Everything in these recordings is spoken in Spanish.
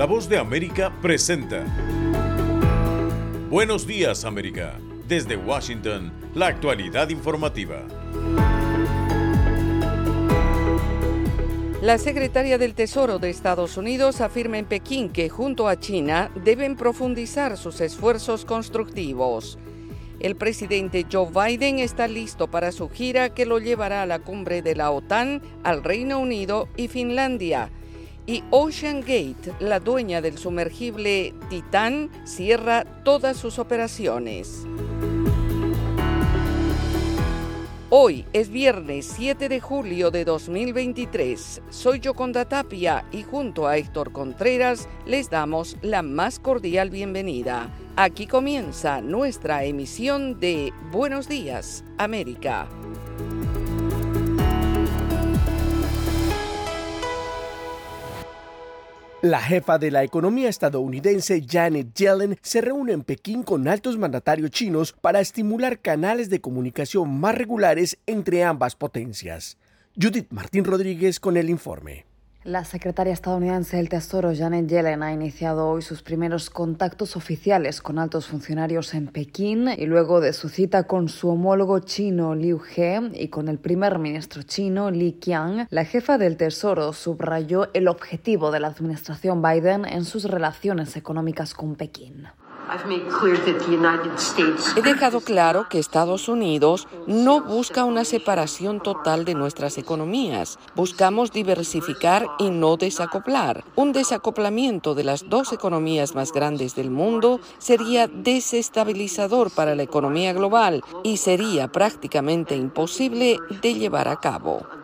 La voz de América presenta. Buenos días América. Desde Washington, la actualidad informativa. La secretaria del Tesoro de Estados Unidos afirma en Pekín que junto a China deben profundizar sus esfuerzos constructivos. El presidente Joe Biden está listo para su gira que lo llevará a la cumbre de la OTAN, al Reino Unido y Finlandia. Y Ocean Gate, la dueña del sumergible Titan, cierra todas sus operaciones. Hoy es viernes 7 de julio de 2023. Soy Yoconda Tapia y junto a Héctor Contreras les damos la más cordial bienvenida. Aquí comienza nuestra emisión de Buenos Días, América. La jefa de la economía estadounidense Janet Yellen se reúne en Pekín con altos mandatarios chinos para estimular canales de comunicación más regulares entre ambas potencias. Judith Martín Rodríguez con el informe. La secretaria estadounidense del Tesoro, Janet Yellen, ha iniciado hoy sus primeros contactos oficiales con altos funcionarios en Pekín y luego de su cita con su homólogo chino Liu He y con el primer ministro chino Li Qiang, la jefa del Tesoro subrayó el objetivo de la administración Biden en sus relaciones económicas con Pekín. He dejado claro que Estados Unidos no busca una separación total de nuestras economías. Buscamos diversificar y no desacoplar. Un desacoplamiento de las dos economías más grandes del mundo sería desestabilizador para la economía global y sería prácticamente imposible de llevar a cabo.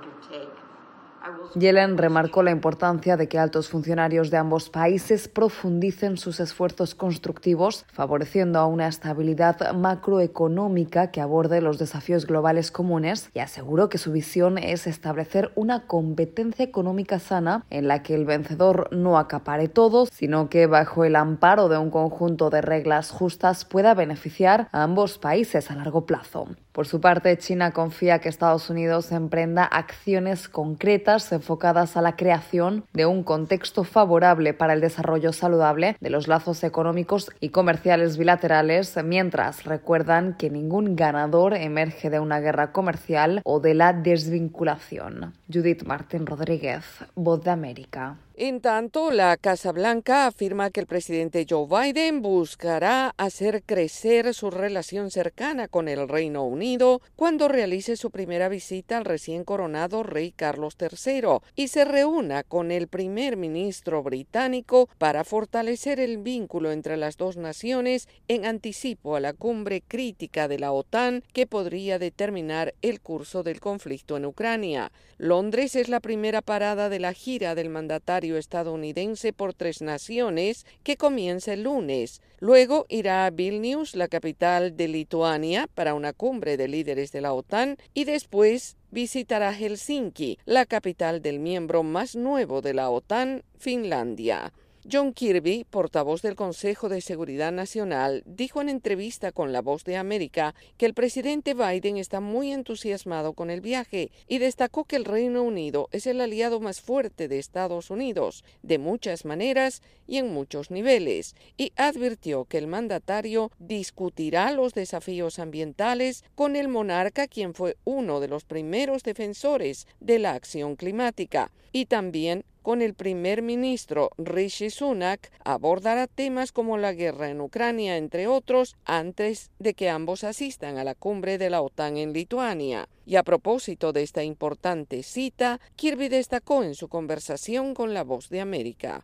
Yellen remarcó la importancia de que altos funcionarios de ambos países profundicen sus esfuerzos constructivos, favoreciendo a una estabilidad macroeconómica que aborde los desafíos globales comunes y aseguró que su visión es establecer una competencia económica sana en la que el vencedor no acapare todo, sino que bajo el amparo de un conjunto de reglas justas pueda beneficiar a ambos países a largo plazo. Por su parte, China confía que Estados Unidos emprenda acciones concretas enfocadas a la creación de un contexto favorable para el desarrollo saludable de los lazos económicos y comerciales bilaterales, mientras recuerdan que ningún ganador emerge de una guerra comercial o de la desvinculación. Judith Martín Rodríguez, Voz de América. En tanto, la Casa Blanca afirma que el presidente Joe Biden buscará hacer crecer su relación cercana con el Reino Unido cuando realice su primera visita al recién coronado rey Carlos III y se reúna con el primer ministro británico para fortalecer el vínculo entre las dos naciones en anticipo a la cumbre crítica de la OTAN que podría determinar el curso del conflicto en Ucrania. Londres es la primera parada de la gira del mandatario estadounidense por tres naciones que comienza el lunes. Luego irá a Vilnius, la capital de Lituania, para una cumbre de líderes de la OTAN y después visitará Helsinki, la capital del miembro más nuevo de la OTAN, Finlandia. John Kirby, portavoz del Consejo de Seguridad Nacional, dijo en entrevista con La Voz de América que el presidente Biden está muy entusiasmado con el viaje y destacó que el Reino Unido es el aliado más fuerte de Estados Unidos, de muchas maneras y en muchos niveles, y advirtió que el mandatario discutirá los desafíos ambientales con el monarca, quien fue uno de los primeros defensores de la acción climática, y también con el primer ministro Rishi Sunak abordará temas como la guerra en Ucrania, entre otros, antes de que ambos asistan a la cumbre de la OTAN en Lituania. Y a propósito de esta importante cita, Kirby destacó en su conversación con La Voz de América.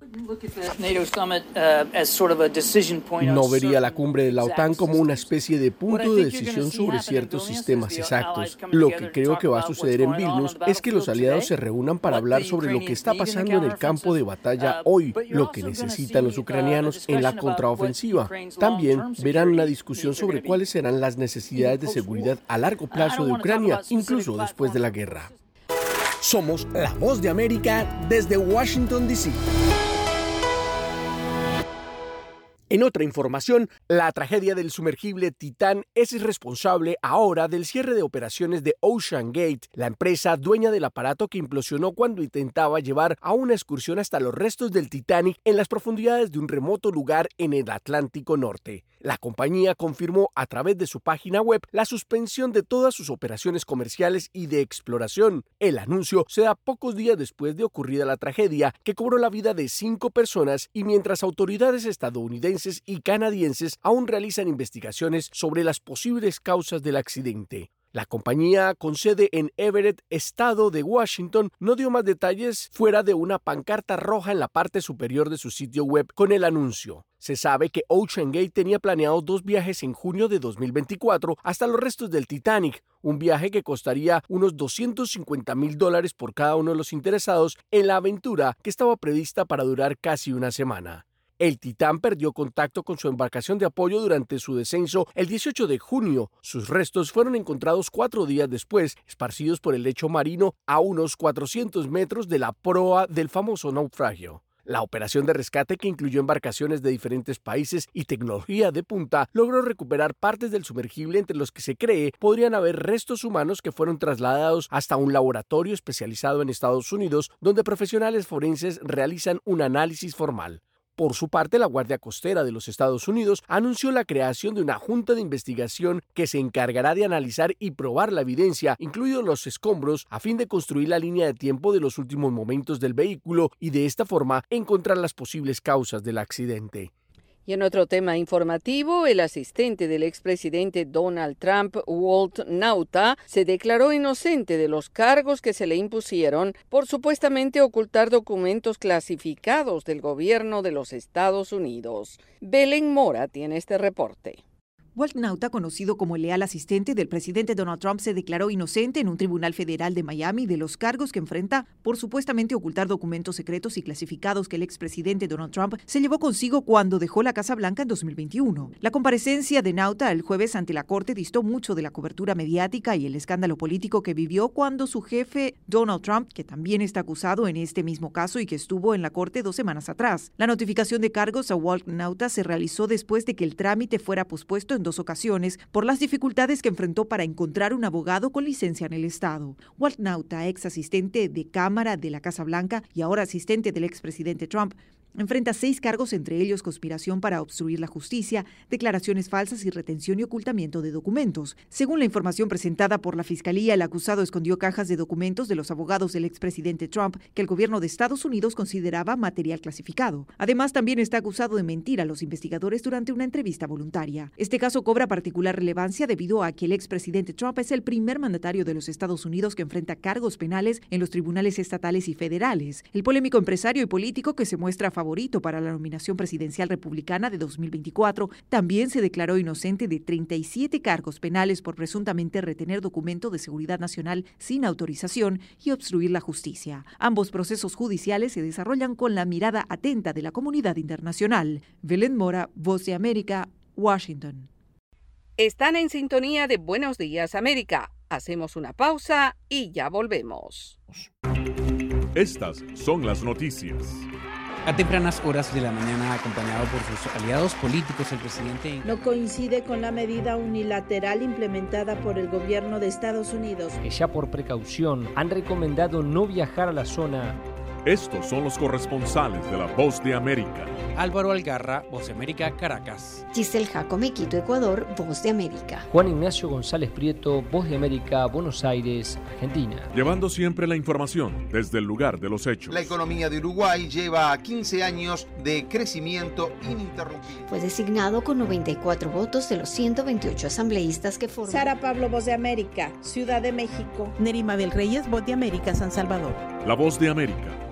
No vería la cumbre de la OTAN como una especie de punto de decisión sobre ciertos sistemas exactos. Lo que creo que va a suceder en Vilnius es que los aliados se reúnan para hablar sobre lo que está pasando en el campo de batalla hoy, lo que necesitan los ucranianos en la contraofensiva. También verán una discusión sobre cuáles serán las necesidades de seguridad a largo plazo de Ucrania incluso después de la guerra. Somos la voz de América desde Washington, D.C. En otra información, la tragedia del sumergible Titán es responsable ahora del cierre de operaciones de Ocean Gate, la empresa dueña del aparato que implosionó cuando intentaba llevar a una excursión hasta los restos del Titanic en las profundidades de un remoto lugar en el Atlántico Norte. La compañía confirmó a través de su página web la suspensión de todas sus operaciones comerciales y de exploración. El anuncio se da pocos días después de ocurrida la tragedia, que cobró la vida de cinco personas y mientras autoridades estadounidenses y canadienses aún realizan investigaciones sobre las posibles causas del accidente. La compañía con sede en Everett, estado de Washington, no dio más detalles fuera de una pancarta roja en la parte superior de su sitio web con el anuncio. Se sabe que Ocean Gate tenía planeado dos viajes en junio de 2024 hasta los restos del Titanic, un viaje que costaría unos 250 mil dólares por cada uno de los interesados en la aventura que estaba prevista para durar casi una semana. El Titán perdió contacto con su embarcación de apoyo durante su descenso el 18 de junio. Sus restos fueron encontrados cuatro días después, esparcidos por el lecho marino a unos 400 metros de la proa del famoso naufragio. La operación de rescate, que incluyó embarcaciones de diferentes países y tecnología de punta, logró recuperar partes del sumergible entre los que se cree podrían haber restos humanos que fueron trasladados hasta un laboratorio especializado en Estados Unidos, donde profesionales forenses realizan un análisis formal. Por su parte, la Guardia Costera de los Estados Unidos anunció la creación de una junta de investigación que se encargará de analizar y probar la evidencia, incluidos los escombros, a fin de construir la línea de tiempo de los últimos momentos del vehículo y de esta forma encontrar las posibles causas del accidente. Y en otro tema informativo, el asistente del expresidente Donald Trump, Walt Nauta, se declaró inocente de los cargos que se le impusieron por supuestamente ocultar documentos clasificados del gobierno de los Estados Unidos. Belén Mora tiene este reporte. Walt Nauta, conocido como el leal asistente del presidente Donald Trump, se declaró inocente en un tribunal federal de Miami de los cargos que enfrenta por supuestamente ocultar documentos secretos y clasificados que el expresidente Donald Trump se llevó consigo cuando dejó la Casa Blanca en 2021. La comparecencia de Nauta el jueves ante la Corte distó mucho de la cobertura mediática y el escándalo político que vivió cuando su jefe Donald Trump, que también está acusado en este mismo caso y que estuvo en la Corte dos semanas atrás. La notificación de cargos a Walt Nauta se realizó después de que el trámite fuera pospuesto en dos ocasiones por las dificultades que enfrentó para encontrar un abogado con licencia en el Estado. Walt Nauta, ex asistente de Cámara de la Casa Blanca y ahora asistente del expresidente Trump, Enfrenta seis cargos, entre ellos conspiración para obstruir la justicia, declaraciones falsas y retención y ocultamiento de documentos. Según la información presentada por la Fiscalía, el acusado escondió cajas de documentos de los abogados del expresidente Trump que el gobierno de Estados Unidos consideraba material clasificado. Además, también está acusado de mentir a los investigadores durante una entrevista voluntaria. Este caso cobra particular relevancia debido a que el expresidente Trump es el primer mandatario de los Estados Unidos que enfrenta cargos penales en los tribunales estatales y federales. El polémico empresario y político que se muestra a favorito para la nominación presidencial republicana de 2024, también se declaró inocente de 37 cargos penales por presuntamente retener documento de seguridad nacional sin autorización y obstruir la justicia. Ambos procesos judiciales se desarrollan con la mirada atenta de la comunidad internacional. Belén Mora, Voz de América, Washington. Están en sintonía de Buenos Días América. Hacemos una pausa y ya volvemos. Estas son las noticias. A tempranas horas de la mañana, acompañado por sus aliados políticos, el presidente... No coincide con la medida unilateral implementada por el gobierno de Estados Unidos. Que ya por precaución han recomendado no viajar a la zona estos son los corresponsales de La Voz de América. Álvaro Algarra, Voz de América, Caracas. Giselle Jacome, Quito, Ecuador, Voz de América. Juan Ignacio González Prieto, Voz de América, Buenos Aires, Argentina. Llevando siempre la información desde el lugar de los hechos. La economía de Uruguay lleva 15 años de crecimiento ininterrumpido. Fue designado con 94 votos de los 128 asambleístas que forman. Sara Pablo, Voz de América, Ciudad de México. Nerima del Reyes, Voz de América, San Salvador. La Voz de América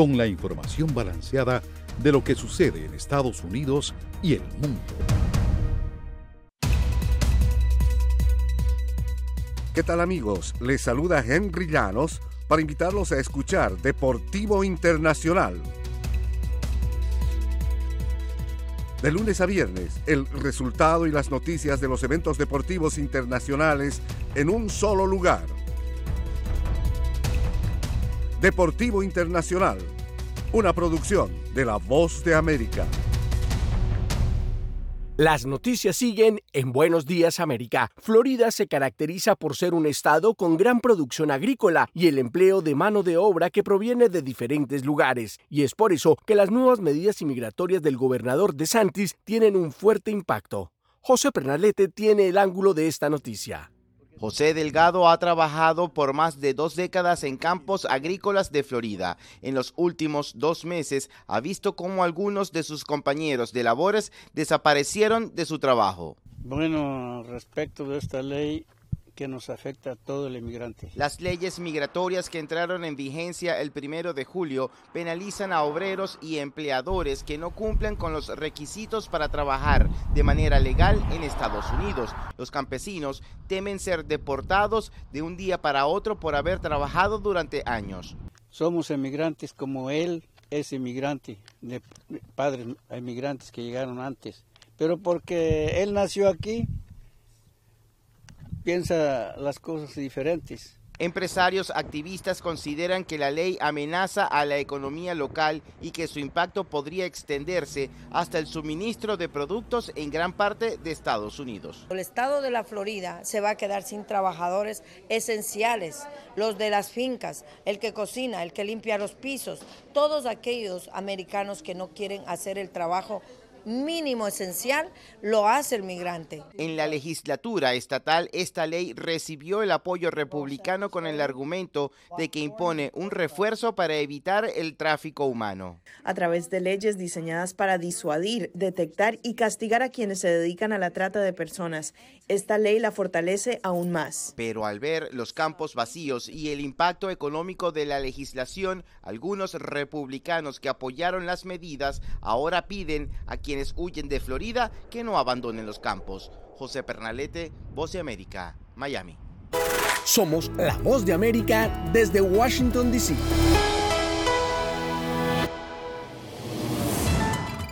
con la información balanceada de lo que sucede en Estados Unidos y el mundo. ¿Qué tal amigos? Les saluda Henry Llanos para invitarlos a escuchar Deportivo Internacional. De lunes a viernes, el resultado y las noticias de los eventos deportivos internacionales en un solo lugar. Deportivo Internacional, una producción de La Voz de América. Las noticias siguen en Buenos Días América. Florida se caracteriza por ser un estado con gran producción agrícola y el empleo de mano de obra que proviene de diferentes lugares. Y es por eso que las nuevas medidas inmigratorias del gobernador de Santis tienen un fuerte impacto. José Pernalete tiene el ángulo de esta noticia. José Delgado ha trabajado por más de dos décadas en campos agrícolas de Florida. En los últimos dos meses ha visto cómo algunos de sus compañeros de labores desaparecieron de su trabajo. Bueno, respecto de esta ley, que nos afecta a todo el inmigrante. Las leyes migratorias que entraron en vigencia el primero de julio penalizan a obreros y empleadores que no cumplen con los requisitos para trabajar de manera legal en Estados Unidos. Los campesinos temen ser deportados de un día para otro por haber trabajado durante años. Somos emigrantes como él es inmigrante, de padres emigrantes que llegaron antes. Pero porque él nació aquí, piensa las cosas diferentes. Empresarios activistas consideran que la ley amenaza a la economía local y que su impacto podría extenderse hasta el suministro de productos en gran parte de Estados Unidos. El estado de la Florida se va a quedar sin trabajadores esenciales, los de las fincas, el que cocina, el que limpia los pisos, todos aquellos americanos que no quieren hacer el trabajo mínimo esencial lo hace el migrante. En la legislatura estatal, esta ley recibió el apoyo republicano con el argumento de que impone un refuerzo para evitar el tráfico humano. A través de leyes diseñadas para disuadir, detectar y castigar a quienes se dedican a la trata de personas, esta ley la fortalece aún más. Pero al ver los campos vacíos y el impacto económico de la legislación, algunos republicanos que apoyaron las medidas ahora piden a quienes quienes huyen de Florida que no abandonen los campos. José Pernalete, Voz de América, Miami. Somos la Voz de América desde Washington, D.C.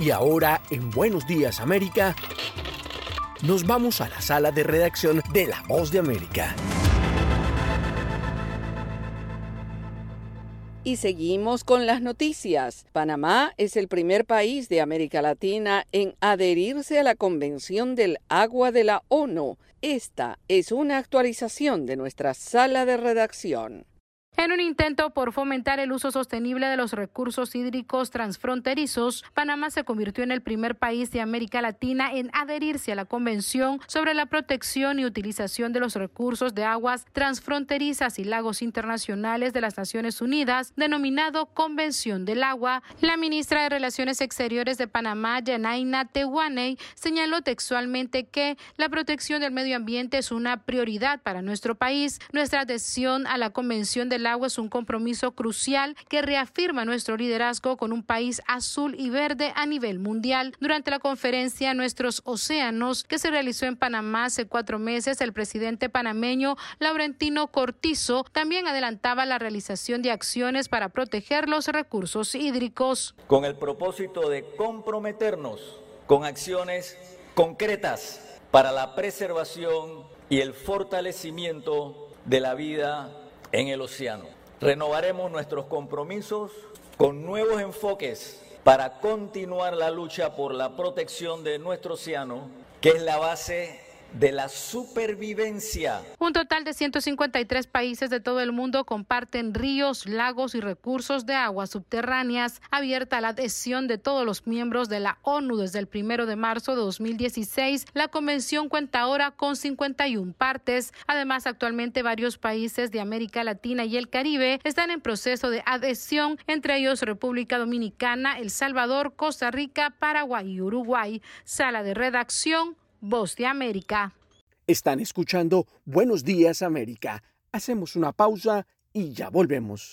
Y ahora, en Buenos Días América, nos vamos a la sala de redacción de La Voz de América. Y seguimos con las noticias. Panamá es el primer país de América Latina en adherirse a la Convención del Agua de la ONU. Esta es una actualización de nuestra sala de redacción. En un intento por fomentar el uso sostenible de los recursos hídricos transfronterizos, Panamá se convirtió en el primer país de América Latina en adherirse a la Convención sobre la protección y utilización de los recursos de aguas transfronterizas y lagos internacionales de las Naciones Unidas, denominado Convención del Agua. La ministra de Relaciones Exteriores de Panamá, Janaina Tehuaney, señaló textualmente que la protección del medio ambiente es una prioridad para nuestro país. Nuestra adhesión a la Convención del agua es un compromiso crucial que reafirma nuestro liderazgo con un país azul y verde a nivel mundial. Durante la conferencia Nuestros Océanos, que se realizó en Panamá hace cuatro meses, el presidente panameño Laurentino Cortizo también adelantaba la realización de acciones para proteger los recursos hídricos. Con el propósito de comprometernos con acciones concretas para la preservación y el fortalecimiento de la vida en el océano. Renovaremos nuestros compromisos con nuevos enfoques para continuar la lucha por la protección de nuestro océano, que es la base de la supervivencia. Un total de 153 países de todo el mundo comparten ríos, lagos y recursos de aguas subterráneas, abierta la adhesión de todos los miembros de la ONU desde el primero de marzo de 2016. La convención cuenta ahora con 51 partes. Además, actualmente varios países de América Latina y el Caribe están en proceso de adhesión, entre ellos República Dominicana, El Salvador, Costa Rica, Paraguay y Uruguay. Sala de redacción Voz de América. Están escuchando Buenos Días América. Hacemos una pausa y ya volvemos.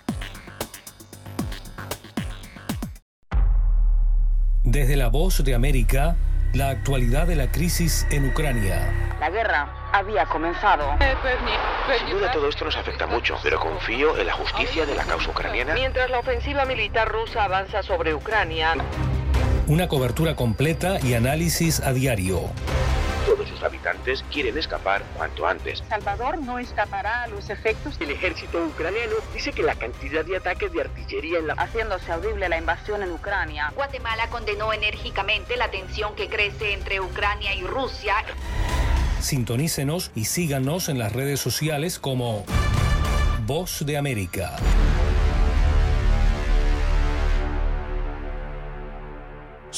Desde la voz de América, la actualidad de la crisis en Ucrania. La guerra había comenzado. Sin duda todo esto nos afecta mucho, pero confío en la justicia de la causa ucraniana. Mientras la ofensiva militar rusa avanza sobre Ucrania. Una cobertura completa y análisis a diario. Sus habitantes quieren escapar cuanto antes. Salvador no escapará a los efectos. El ejército ucraniano dice que la cantidad de ataques de artillería en la... Haciéndose audible la invasión en Ucrania. Guatemala condenó enérgicamente la tensión que crece entre Ucrania y Rusia. Sintonícenos y síganos en las redes sociales como Voz de América.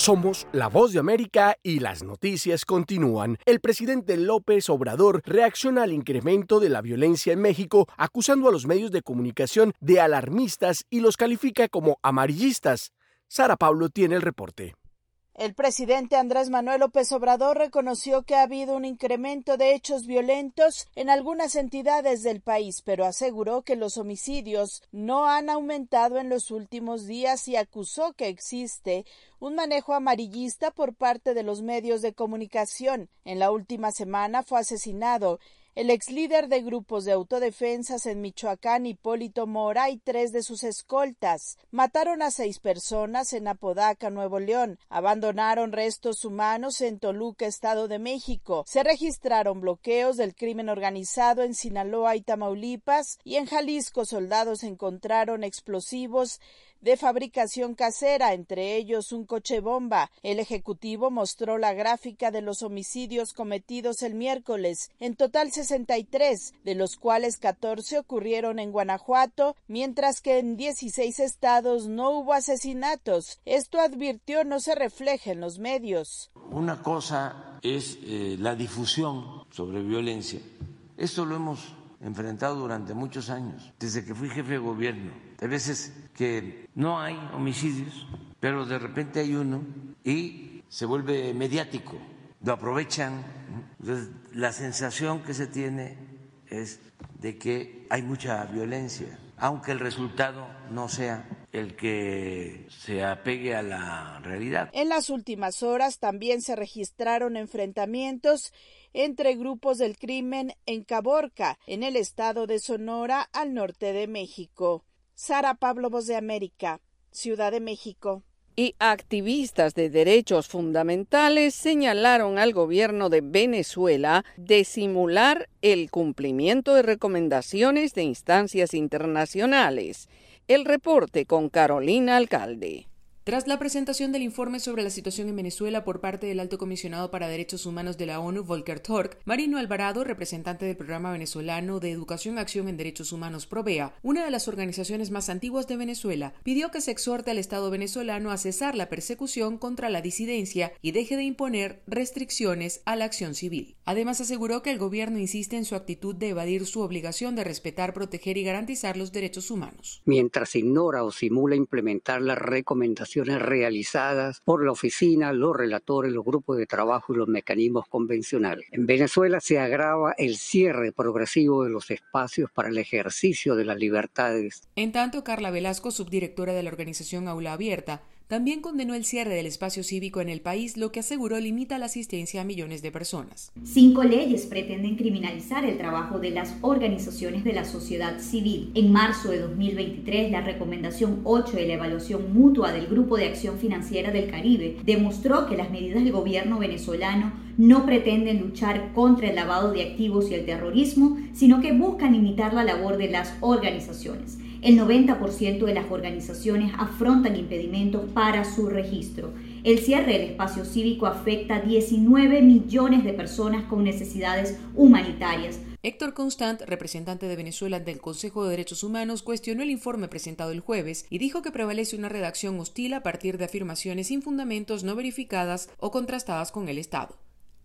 Somos la voz de América y las noticias continúan. El presidente López Obrador reacciona al incremento de la violencia en México, acusando a los medios de comunicación de alarmistas y los califica como amarillistas. Sara Pablo tiene el reporte. El presidente Andrés Manuel López Obrador reconoció que ha habido un incremento de hechos violentos en algunas entidades del país, pero aseguró que los homicidios no han aumentado en los últimos días y acusó que existe un manejo amarillista por parte de los medios de comunicación. En la última semana fue asesinado el ex líder de grupos de autodefensas en Michoacán, Hipólito Mora, y tres de sus escoltas. Mataron a seis personas en Apodaca, Nuevo León. Abandonaron restos humanos en Toluca, Estado de México. Se registraron bloqueos del crimen organizado en Sinaloa y Tamaulipas. Y en Jalisco, soldados encontraron explosivos de fabricación casera, entre ellos un coche bomba. El Ejecutivo mostró la gráfica de los homicidios cometidos el miércoles, en total 63, de los cuales 14 ocurrieron en Guanajuato, mientras que en 16 estados no hubo asesinatos. Esto advirtió no se refleja en los medios. Una cosa es eh, la difusión sobre violencia. Esto lo hemos enfrentado durante muchos años, desde que fui jefe de gobierno. Hay veces que no hay homicidios, pero de repente hay uno y se vuelve mediático, lo aprovechan. La sensación que se tiene es de que hay mucha violencia, aunque el resultado no sea el que se apegue a la realidad. En las últimas horas también se registraron enfrentamientos entre grupos del crimen en Caborca, en el estado de Sonora, al norte de México. Sara Pablo Voz de América, Ciudad de México. Y activistas de derechos fundamentales señalaron al gobierno de Venezuela de simular el cumplimiento de recomendaciones de instancias internacionales. El reporte con Carolina Alcalde. Tras la presentación del informe sobre la situación en Venezuela por parte del Alto Comisionado para Derechos Humanos de la ONU, Volker Turk, Marino Alvarado, representante del Programa Venezolano de Educación Acción en Derechos Humanos Provea, una de las organizaciones más antiguas de Venezuela, pidió que se exhorte al Estado venezolano a cesar la persecución contra la disidencia y deje de imponer restricciones a la acción civil. Además, aseguró que el gobierno insiste en su actitud de evadir su obligación de respetar, proteger y garantizar los derechos humanos. Mientras ignora o simula implementar las recomendaciones realizadas por la oficina, los relatores, los grupos de trabajo y los mecanismos convencionales. En Venezuela se agrava el cierre progresivo de los espacios para el ejercicio de las libertades. En tanto, Carla Velasco, subdirectora de la organización Aula Abierta, también condenó el cierre del espacio cívico en el país, lo que aseguró limita la asistencia a millones de personas. Cinco leyes pretenden criminalizar el trabajo de las organizaciones de la sociedad civil. En marzo de 2023, la recomendación 8 de la evaluación mutua del Grupo de Acción Financiera del Caribe demostró que las medidas del gobierno venezolano no pretenden luchar contra el lavado de activos y el terrorismo, sino que buscan limitar la labor de las organizaciones. El 90% de las organizaciones afrontan impedimentos para su registro. El cierre del espacio cívico afecta a 19 millones de personas con necesidades humanitarias. Héctor Constant, representante de Venezuela ante el Consejo de Derechos Humanos, cuestionó el informe presentado el jueves y dijo que prevalece una redacción hostil a partir de afirmaciones sin fundamentos no verificadas o contrastadas con el Estado.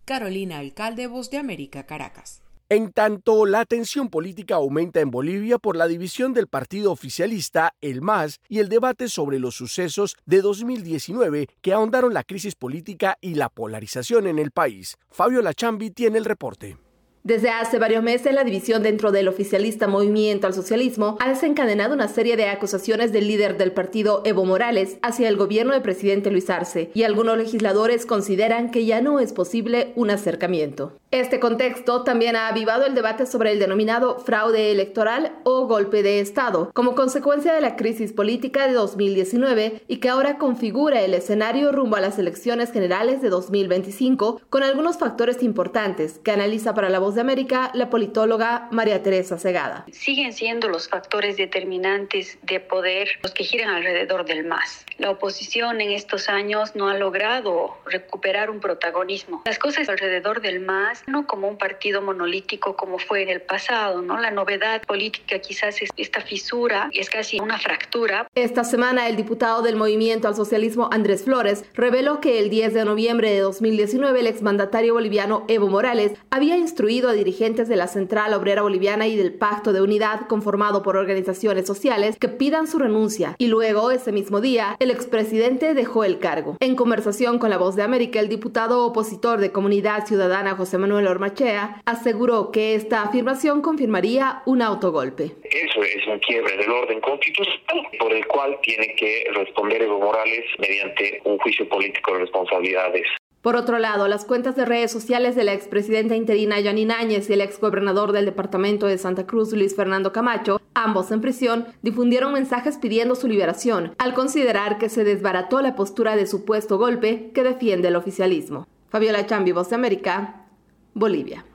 Carolina Alcalde, Voz de América, Caracas. En tanto, la tensión política aumenta en Bolivia por la división del partido oficialista, el MAS, y el debate sobre los sucesos de 2019 que ahondaron la crisis política y la polarización en el país. Fabio Lachambi tiene el reporte. Desde hace varios meses, la división dentro del oficialista Movimiento al Socialismo ha desencadenado una serie de acusaciones del líder del partido, Evo Morales, hacia el gobierno del presidente Luis Arce, y algunos legisladores consideran que ya no es posible un acercamiento. Este contexto también ha avivado el debate sobre el denominado fraude electoral o golpe de Estado, como consecuencia de la crisis política de 2019 y que ahora configura el escenario rumbo a las elecciones generales de 2025, con algunos factores importantes que analiza para la voz de América la politóloga María Teresa Segada. Siguen siendo los factores determinantes de poder los que giran alrededor del MAS. La oposición en estos años no ha logrado recuperar un protagonismo. Las cosas alrededor del MAS, no como un partido monolítico como fue en el pasado, ¿no? La novedad política quizás es esta fisura, es casi una fractura. Esta semana el diputado del Movimiento al Socialismo Andrés Flores reveló que el 10 de noviembre de 2019 el exmandatario boliviano Evo Morales había instruido a dirigentes de la Central Obrera Boliviana y del Pacto de Unidad conformado por organizaciones sociales que pidan su renuncia y luego ese mismo día el expresidente dejó el cargo. En conversación con La Voz de América, el diputado opositor de Comunidad Ciudadana José Manuel Ormachea aseguró que esta afirmación confirmaría un autogolpe. Eso es un quiebre del orden constitucional por el cual tiene que responder Evo Morales mediante un juicio político de responsabilidades. Por otro lado, las cuentas de redes sociales de la expresidenta interina Yanine Áñez y el exgobernador del departamento de Santa Cruz, Luis Fernando Camacho, ambos en prisión, difundieron mensajes pidiendo su liberación, al considerar que se desbarató la postura de supuesto golpe que defiende el oficialismo. Fabiola Chambi, Voz de América, Bolivia.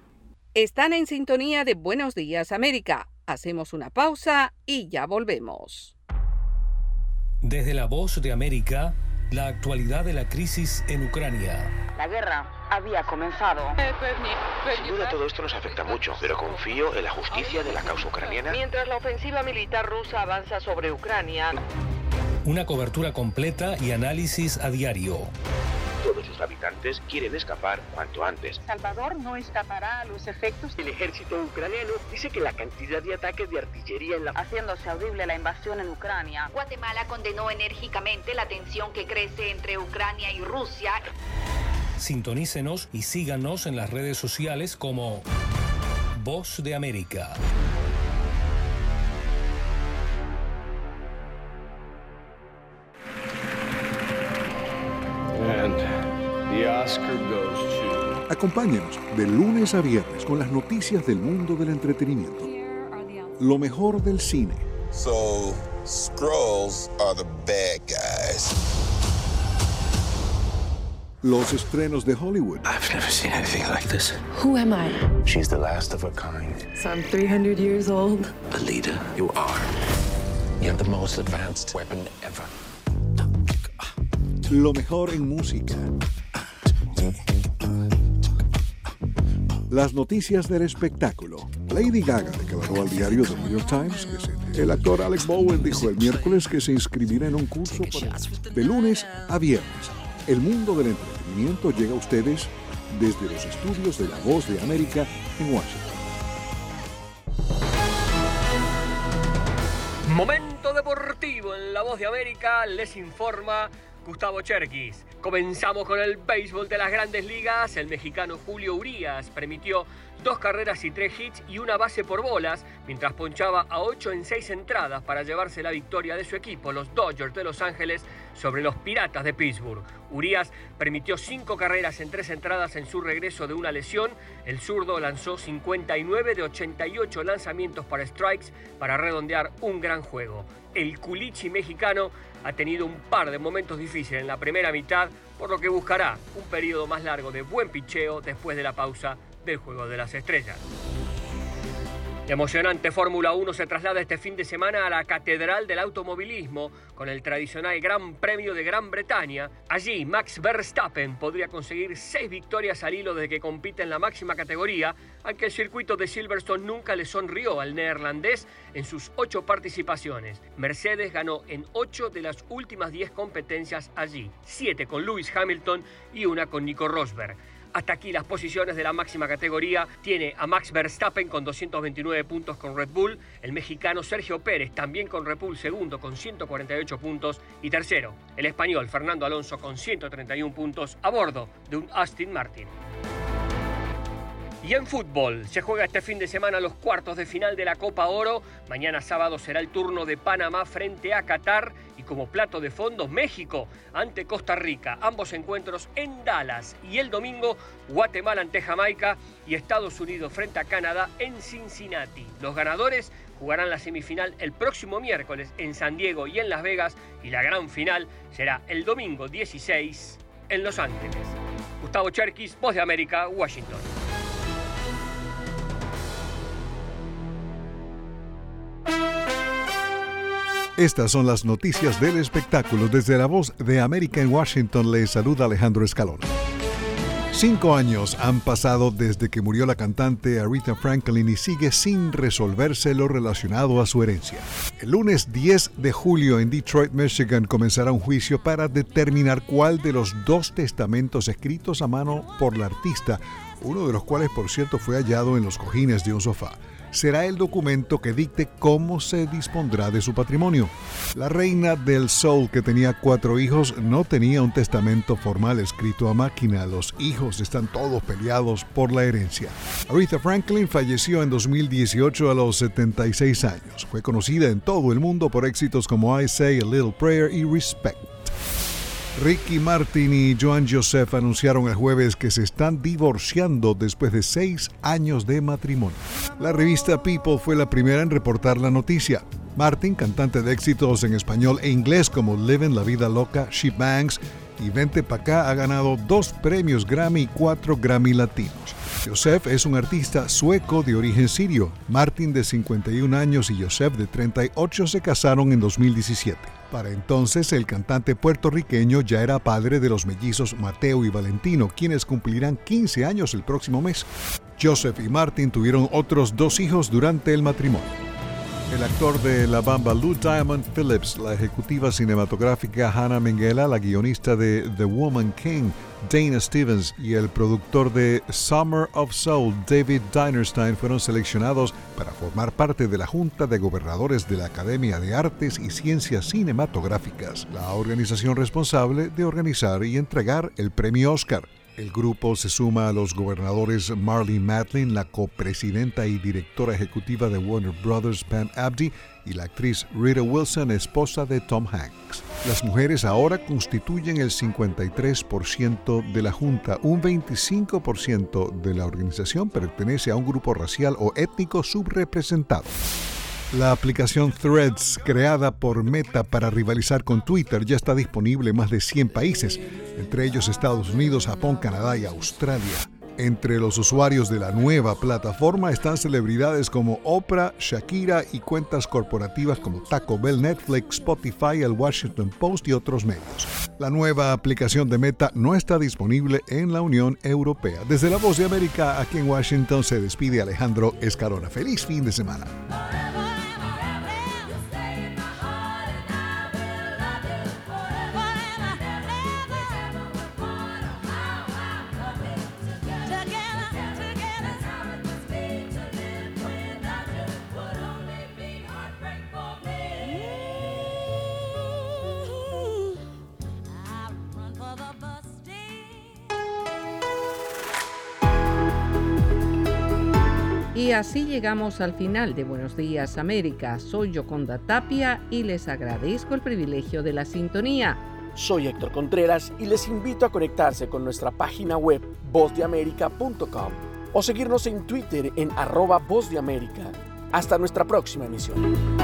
Están en sintonía de Buenos Días América. Hacemos una pausa y ya volvemos. Desde la Voz de América, la actualidad de la crisis en Ucrania. La guerra había comenzado. Sin duda todo esto nos afecta mucho, pero confío en la justicia de la causa ucraniana. Mientras la ofensiva militar rusa avanza sobre Ucrania. Una cobertura completa y análisis a diario. Todos sus habitantes quieren escapar cuanto antes. Salvador no escapará a los efectos. El ejército ucraniano dice que la cantidad de ataques de artillería en la... Haciéndose audible la invasión en Ucrania. Guatemala condenó enérgicamente la tensión que crece entre Ucrania y Rusia. Sintonícenos y síganos en las redes sociales como Voz de América. Acompáñenos de lunes a viernes con las noticias del mundo del entretenimiento. Lo mejor del cine. So, Skrulls are the bad guys. Los estrenos de Hollywood. I've never seen anything like this. Who am I? She's the last of her kind. So I'm 300 years old. A leader, you are. You have the most advanced weapon ever. Lo mejor en música. Las noticias del espectáculo. Lady Gaga declaró al diario The New York Times que se- el actor Alex Bowen dijo el miércoles que se inscribirá en un curso para- de lunes a viernes. El mundo del entretenimiento llega a ustedes desde los estudios de La Voz de América en Washington. Momento deportivo en La Voz de América les informa Gustavo Cherkis. Comenzamos con el béisbol de las grandes ligas. El mexicano Julio Urías permitió dos carreras y tres hits y una base por bolas, mientras ponchaba a ocho en seis entradas para llevarse la victoria de su equipo, los Dodgers de Los Ángeles, sobre los Piratas de Pittsburgh. Urías permitió cinco carreras en tres entradas en su regreso de una lesión. El zurdo lanzó 59 de 88 lanzamientos para strikes para redondear un gran juego. El culichi mexicano ha tenido un par de momentos difíciles en la primera mitad, por lo que buscará un periodo más largo de buen picheo después de la pausa del Juego de las Estrellas. Emocionante Fórmula 1 se traslada este fin de semana a la Catedral del Automovilismo con el tradicional Gran Premio de Gran Bretaña. Allí Max Verstappen podría conseguir seis victorias al hilo desde que compite en la máxima categoría, aunque el circuito de Silverstone nunca le sonrió al neerlandés en sus ocho participaciones. Mercedes ganó en ocho de las últimas diez competencias allí, siete con Lewis Hamilton y una con Nico Rosberg. Hasta aquí las posiciones de la máxima categoría. Tiene a Max Verstappen con 229 puntos con Red Bull. El mexicano Sergio Pérez también con Red Bull segundo con 148 puntos. Y tercero, el español Fernando Alonso con 131 puntos a bordo de un Aston Martin. Y en fútbol, se juega este fin de semana los cuartos de final de la Copa Oro. Mañana sábado será el turno de Panamá frente a Qatar como plato de fondo México ante Costa Rica. Ambos encuentros en Dallas y el domingo Guatemala ante Jamaica y Estados Unidos frente a Canadá en Cincinnati. Los ganadores jugarán la semifinal el próximo miércoles en San Diego y en Las Vegas y la gran final será el domingo 16 en Los Ángeles. Gustavo Cherkis, Voz de América, Washington. Estas son las noticias del espectáculo. Desde la voz de América en Washington le saluda Alejandro Escalón. Cinco años han pasado desde que murió la cantante Aretha Franklin y sigue sin resolverse lo relacionado a su herencia. El lunes 10 de julio en Detroit, Michigan, comenzará un juicio para determinar cuál de los dos testamentos escritos a mano por la artista, uno de los cuales por cierto fue hallado en los cojines de un sofá, será el documento que dicte cómo se dispondrá de su patrimonio. La reina del Soul, que tenía cuatro hijos, no tenía un testamento formal escrito a máquina. Los hijos están todos peleados por la herencia. Aretha Franklin falleció en 2018 a los 76 años. Fue conocida en todo el mundo por éxitos como I Say a Little Prayer y Respect. Ricky Martin y Joan Joseph anunciaron el jueves que se están divorciando después de seis años de matrimonio. La revista People fue la primera en reportar la noticia. Martin, cantante de éxitos en español e inglés como Living la Vida Loca, She Banks y Vente Pa' Acá, ha ganado dos premios Grammy y cuatro Grammy Latinos. Joseph es un artista sueco de origen sirio. Martin, de 51 años, y Joseph, de 38, se casaron en 2017. Para entonces, el cantante puertorriqueño ya era padre de los mellizos Mateo y Valentino, quienes cumplirán 15 años el próximo mes. Joseph y Martin tuvieron otros dos hijos durante el matrimonio. El actor de La Bamba Lou Diamond Phillips, la ejecutiva cinematográfica Hannah Minghella, la guionista de The Woman King, Dana Stevens y el productor de Summer of Soul, David Dinerstein, fueron seleccionados para formar parte de la Junta de Gobernadores de la Academia de Artes y Ciencias Cinematográficas, la organización responsable de organizar y entregar el premio Oscar. El grupo se suma a los gobernadores Marlene Matlin, la copresidenta y directora ejecutiva de Warner Brothers, Pam Abdi, y la actriz Rita Wilson, esposa de Tom Hanks. Las mujeres ahora constituyen el 53% de la Junta. Un 25% de la organización pertenece a un grupo racial o étnico subrepresentado. La aplicación Threads, creada por Meta para rivalizar con Twitter, ya está disponible en más de 100 países, entre ellos Estados Unidos, Japón, Canadá y Australia. Entre los usuarios de la nueva plataforma están celebridades como Oprah, Shakira y cuentas corporativas como Taco Bell, Netflix, Spotify, el Washington Post y otros medios. La nueva aplicación de Meta no está disponible en la Unión Europea. Desde la Voz de América, aquí en Washington, se despide Alejandro Escarona. Feliz fin de semana. Así llegamos al final de Buenos Días América. Soy Yoconda Tapia y les agradezco el privilegio de la sintonía. Soy Héctor Contreras y les invito a conectarse con nuestra página web vozdeamerica.com o seguirnos en Twitter en arroba Voz. Hasta nuestra próxima emisión.